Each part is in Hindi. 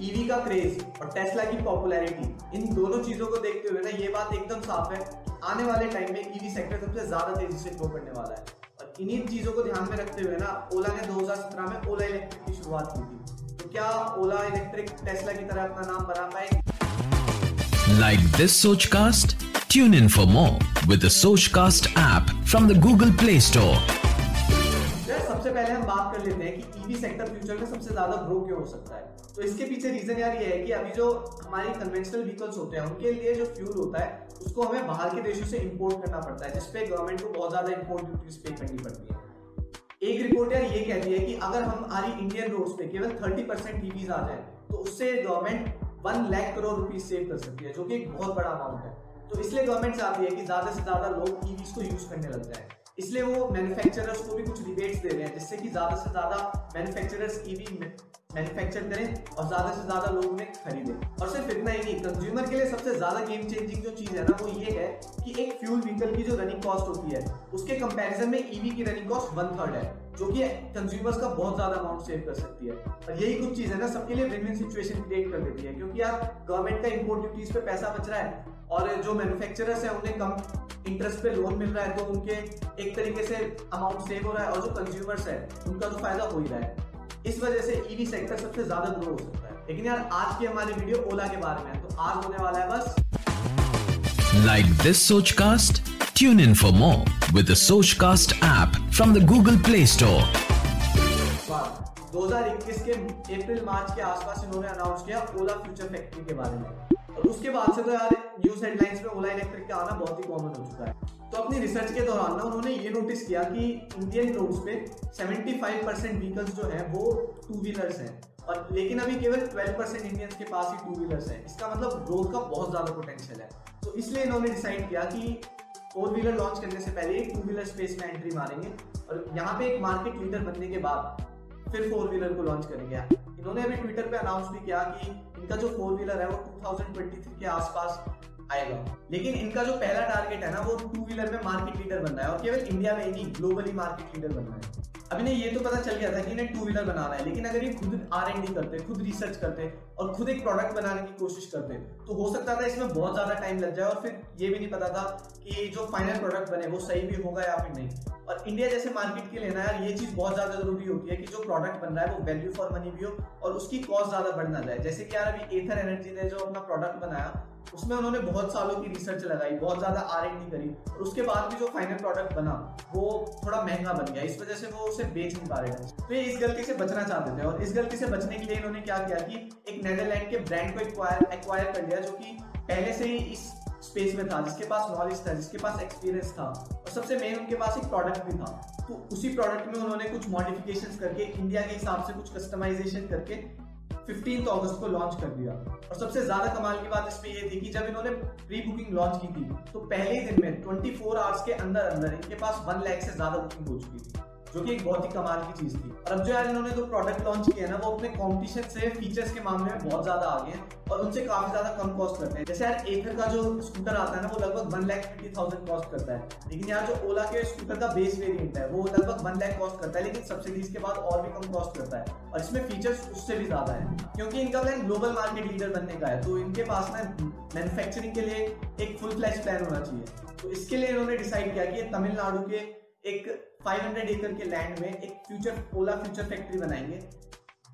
ईवी का क्रेज और टेस्ला की पॉपुलैरिटी इन दोनों चीज़ों को देखते हुए ना, ये बात एकदम साफ़ है आने वाले टाइम में ईवी सेक्टर सबसे ज़्यादा तेज़ी से ग्रो करने वाला है और इन्हीं चीज़ों को ध्यान में रखते हुए ना ओला ने 2017 में ओला इलेक्ट्रिक की शुरुआत की थी तो क्या ओला इलेक्ट्रिक टेस्ला की तरह अपना नाम बना पाएगी Like this Sochcast? Tune in for more with the Sochcast app from the Google Play Store. सबसे पहले हम बात कर लेते हैं कि ईवी सेक्टर फ्यूचर में सबसे ज़्यादा ग्रो क्यों हो सकता है? तो इसके पीछे रीजन यार ये है कि अभी जो हमारी कन्वेंशनल व्हीकल्स होते हैं, उनके लिए जो फ्यूल होता है, उसको हमें बाहर के देशों से इंपोर्ट करना पड़ता है, जिसपे गवर्नमेंट को बहुत ज़्यादा इंपोर्ट ड्यूटीज़ पे करनी पड़ती है। एक रिपोर्ट यार ये कहती है कि अगर हम हमारी इंडियन रोड्स पे केवल थर्टी परसेंट ईवीज आ जाए तो उससे government one lakh crore rupees save कर सकती है, जो कि एक बहुत बड़ा अमाउंट है। तो इसलिए गवर्नमेंट चाहती है कि ज़्यादा से ज़्यादा लोग ईवीज को यूज़ करने लग जाए। इसलिए वो मैन्युफैक्चरर्स को भी कुछ रिबेट्स दे रहे हैं, जिससे कि ज़्यादा से ज़्यादा मैन्युफैक्चरर्स ईवी मैन्युफैक्चर करें और ज़्यादा से ज़्यादा लोग उन्हें खरीदें। और सिर्फ़ इतना ही नहीं कंज्यूमर के लिए सबसे ज़्यादा गेम चेंजिंग जो चीज़ है ना, वो ये है कि एक फ्यूल व्हीकल की जो रनिंग कॉस्ट होती है, उसके कंपैरिजन में ईवी की रनिंग कॉस्ट वन थर्ड है, जो कि कंज्यूमर्स का बहुत ज़्यादा अमाउंट सेव कर सकती है। और यही कुछ चीज़ है ना, सबके लिए विन विन सिचुएशन क्रिएट कर देती है, क्योंकि यार गवर्नमेंट का इम्पोर्ट ड्यूटीज़ पे पैसा बच रहा है, और जो मैन्युफैक्चरर्स है, उन्हें कम इंटरेस्ट पे लोन मिल रहा है तो उनके एक तरीके से अमाउंट सेव हो रहा है और जो कंज्यूमर्स है उनका तो फ़ायदा हो ही रहा है इस वजह से ईवी सेक्टर सबसे ज़्यादा ग्रो हो सकता है लेकिन यार आज की हमारी वीडियो ओला के बारे में है तो आज होने वाला है बस Like this Sochcast? Tune in for more with the Sochcast app from the Google Play Store. 2021 के अप्रैल मार्च के आसपास इन्होंने अनाउंस किया ओला फ्यूचर फैक्ट्री के बारे में उसके बाद से तो यार न्यूज़ हेडलाइंस में ओला इलेक्ट्रिक का आना बहुत ही कॉमन हो चुका है। तो अपनी रिसर्च के दौरान ना उन्होंने ये नोटिस किया कि इंडियन रोड्स पे 75 परसेंट व्हीकल्स जो है वो टू व्हीलर्स हैं। और लेकिन अभी केवल 12 परसेंट इंडियंस के पास ही टू व्हीलर्स हैं। इसका मतलब ग्रोथ का बहुत ज़्यादा पोटेंशियल है। तो इसलिए इन्होंने डिसाइड किया कि फोर व्हीलर लॉन्च करने से पहले टू व्हीलर स्पेस में एंट्री मारेंगे। और यहाँ पे एक मार्केट लीडर बनने के बाद फिर फोर व्हीलर को लॉन्च करेंगे इन्होंने अभी ट्विटर पे अनाउंस भी किया कि इनका जो फोर व्हीलर है वो 2023 के आसपास आएगा। लेकिन इनका जो पहला टारगेट है ना, वो टू व्हीलर में मार्केट लीडर बनना है और केवल इंडिया में ही नहीं ग्लोबली मार्केट लीडर बनना है। अब इन्हें ये तो पता चल गया था कि इन्हें टू व्हीलर बनाना है, लेकिन अगर ये खुद आर एंड डी करते, खुद रिसर्च करते और खुद एक प्रोडक्ट बनाने की कोशिश करते तो हो सकता था इसमें बहुत ज़्यादा टाइम लग जाए और फिर ये भी नहीं पता था कि जो फाइनल प्रोडक्ट बने, वो सही भी होगा या फिर नहीं। और इंडिया जैसे मार्केट के लिए ना यार, ये चीज़ बहुत ज़्यादा ज़रूरी होती है कि जो प्रोडक्ट बन रहा है, वो वैल्यू फॉर मनी भी हो और उसकी कॉस्ट ज़्यादा बढ़ ना जाए। जैसे कि यार अभी एथर एनर्जी ने जो अपना प्रोडक्ट बनाया, उसमें उन्होंने बहुत सालों की रिसर्च लगाई, बहुत ज़्यादा आर एंड डी करी और उसके बाद भी जो फाइनल प्रोडक्ट बना, वो थोड़ा महँगा बन गया। इस वजह से वो उसे बेच नहीं पा रहे थे तो ये इस गलती से बचना चाहते थे और इस गलती से बचने के लिए इन्होंने क्या किया कि एक नेदरलैंड के ब्रांड को एक्वायर कर लिया जो कि पहले से ही इस स्पेस में था, जिसके पास नॉलेज था, जिसके पास एक्सपीरियंस था और सबसे मेन उनके पास एक प्रोडक्ट भी था। तो उसी प्रोडक्ट में उन्होंने कुछ मॉडिफिकेशन करके इंडिया के हिसाब से कुछ कस्टमाइजेशन करके फिफ्टीन अगस्त को लॉन्च कर दिया। और सबसे ज़्यादा कमाल की बात इसमें ये थी कि जब इन्होंने प्री बुकिंग लॉन्च की थी तो पहले ही दिन में 24 आवर्स के अंदर अंदर इनके पास वन लाख से ज़्यादा बुकिंग हो चुकी थी। जो कि एक बहुत ही कमाल की चीज़ थी। और अब जो यार इन्होंने जो तो प्रोडक्ट लॉन्च किया ना, वो अपने कॉम्पिटिशन से फीचर्स के मामले में बहुत ज़्यादा आगे हैं और उनसे काफ़ी ज़्यादा कम कॉस्ट करते हैं। जैसे यार एथर का जो स्कूटर आता है ना, वो लगभग one lakh fifty thousand cost करता है। लेकिन यार जो ओला के स्कूटर का बेस वेरियंट है, वो लगभग वन लाख कॉस्ट करता है, लेकिन सब्सिडीज के बाद और भी कम कॉस्ट करता है। और इसमें फीचर्स उससे भी ज़्यादा है, क्योंकि इनका प्लान ग्लोबल मार्केट लीडर बनने का है। तो इनके पास ना मैन्युफैक्चरिंग के लिए एक फुल फ्लैश प्लान होना चाहिए। तो इसके लिए इन्होंने डिसाइड किया कि तमिलनाडु के एक 500 एकड़ के लैंड में एक फ्यूचर ओला फ्यूचर फैक्ट्री बनाएँगे,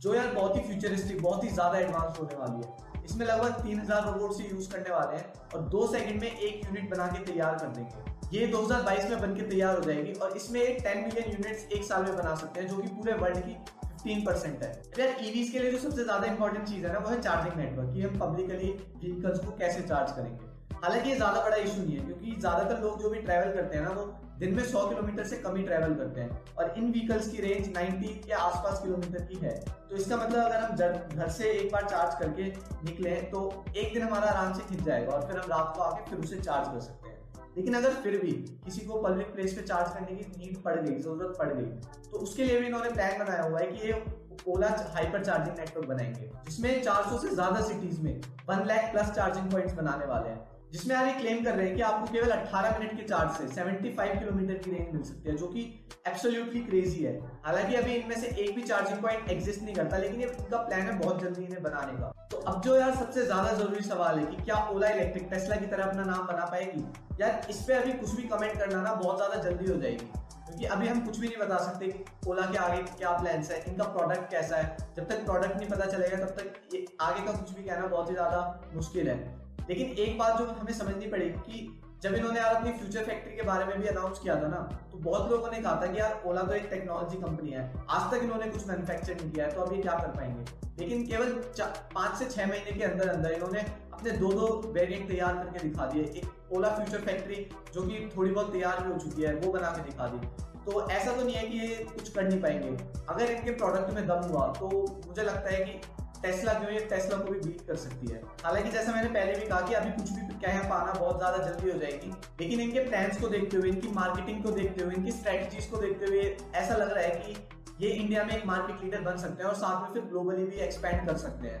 जो यार बहुत ही फ्यूचरिस्टिक बहुत ही ज़्यादा एडवांस होने वाली है। इसमें लगभग तीन हज़ार रोबोट से यूज़ करने वाले हैं और दो सेकंड में एक यूनिट बना के तैयार कर देंगे। ये 2022 में बनके तैयार हो जाएगी और इसमें 10 मिलियन यूनिट्स एक साल में बना सकते हैं, जो कि पूरे वर्ल्ड की 15 परसेंट है। यार ईवीज के लिए जो सबसे ज़्यादा इंपॉर्टेंट चीज़ है ना, वो है चार्जिंग नेटवर्क कि हम पब्लिकली व्हीकल्स को कैसे चार्ज करेंगे। हालाँकि ये ज़्यादा बड़ा इशू नहीं है, क्योंकि ज़्यादातर लोग जो भी ट्रैवल करते हैं ना, वो दिन में 100 किलोमीटर से कम ही ट्रैवल करते हैं। और इन व्हीकल्स की रेंज 90 के आसपास किलोमीटर की है। तो इसका मतलब अगर हम घर से एक बार चार्ज करके निकले तो एक दिन हमारा आराम से खिंच जाएगा और फिर हम रात को आके फिर उसे चार्ज कर सकते हैं। लेकिन अगर फिर भी किसी को पब्लिक प्लेस पे चार्ज करने की नीड पड़ गई, ज़रूरत पड़ गई तो उसके लिए भी इन्होंने प्लान बनाया हुआ है कि ये ओला हाइपर चार्जिंग नेटवर्क बनाएँगे, जिसमें 400 से ज़्यादा सिटीज़ में one lakh plus charging points बनाने वाले हैं। जिसमें यार ये क्लेम कर रहे हैं कि आपको केवल 18 मिनट के चार्ज से 75 किलोमीटर की रेंज मिल सकती है, जो कि एब्सोल्युटली क्रेजी है। हालाँकि अभी इनमें से एक भी चार्जिंग पॉइंट एग्जिस्ट नहीं करता, लेकिन ये इनका प्लान है बहुत जल्दी इन्हें बनाने का। तो अब जो यार सबसे ज़्यादा ज़रूरी सवाल है कि क्या ओला इलेक्ट्रिक टेस्ला की तरह अपना नाम बना पाएगी? यार इस पे अभी कुछ भी कमेंट करना ना बहुत ज़्यादा जल्दी हो जाएगी, क्योंकि अभी हम कुछ भी नहीं बता सकते ओला के आगे क्या प्लान्स है, इनका प्रोडक्ट कैसा है। जब तक प्रोडक्ट नहीं पता चलेगा, तब तक ये आगे का कुछ भी कहना बहुत ही ज़्यादा मुश्किल है। लेकिन एक बात जो हमें समझनी पड़ेगी कि जब इन्होंने यार अपनी फ्यूचर फैक्ट्री के बारे में भी अनाउंस किया था ना तो बहुत लोगों ने कहा था कि यार ओला तो एक टेक्नोलॉजी कंपनी है। आज तक इन्होंने कुछ मैन्युफैक्चर नहीं किया है तो अब ये क्या कर पाएँगे? लेकिन केवल पाँच से छह महीने के अंदर अंदर इन्होंने अपने दो दो वेरिएंट तैयार करके दिखा दिए। एक ओला फ्यूचर फैक्ट्री जो कि थोड़ी बहुत तैयार भी हो चुकी है, वो बना के दिखा दी। तो ऐसा तो नहीं है कि ये कुछ कर नहीं पाएँगे। अगर इनके प्रोडक्ट में दम हुआ तो मुझे लगता है कि टेस्ला क्यों है टेस्ला को भी बीट कर सकती है। हालाँकि जैसे मैंने पहले भी कहा कि अभी कुछ भी कह पाना बहुत ज़्यादा जल्दी हो जाएगी, लेकिन इनके प्लान्स को देखते हुए, इनकी मार्केटिंग को देखते हुए, इनकी स्ट्रेटजीज को देखते हुए ऐसा लग रहा है कि ये इंडिया में एक मार्केट लीडर बन सकते हैं और साथ में फिर ग्लोबली भी एक्सपेंड कर सकते हैं।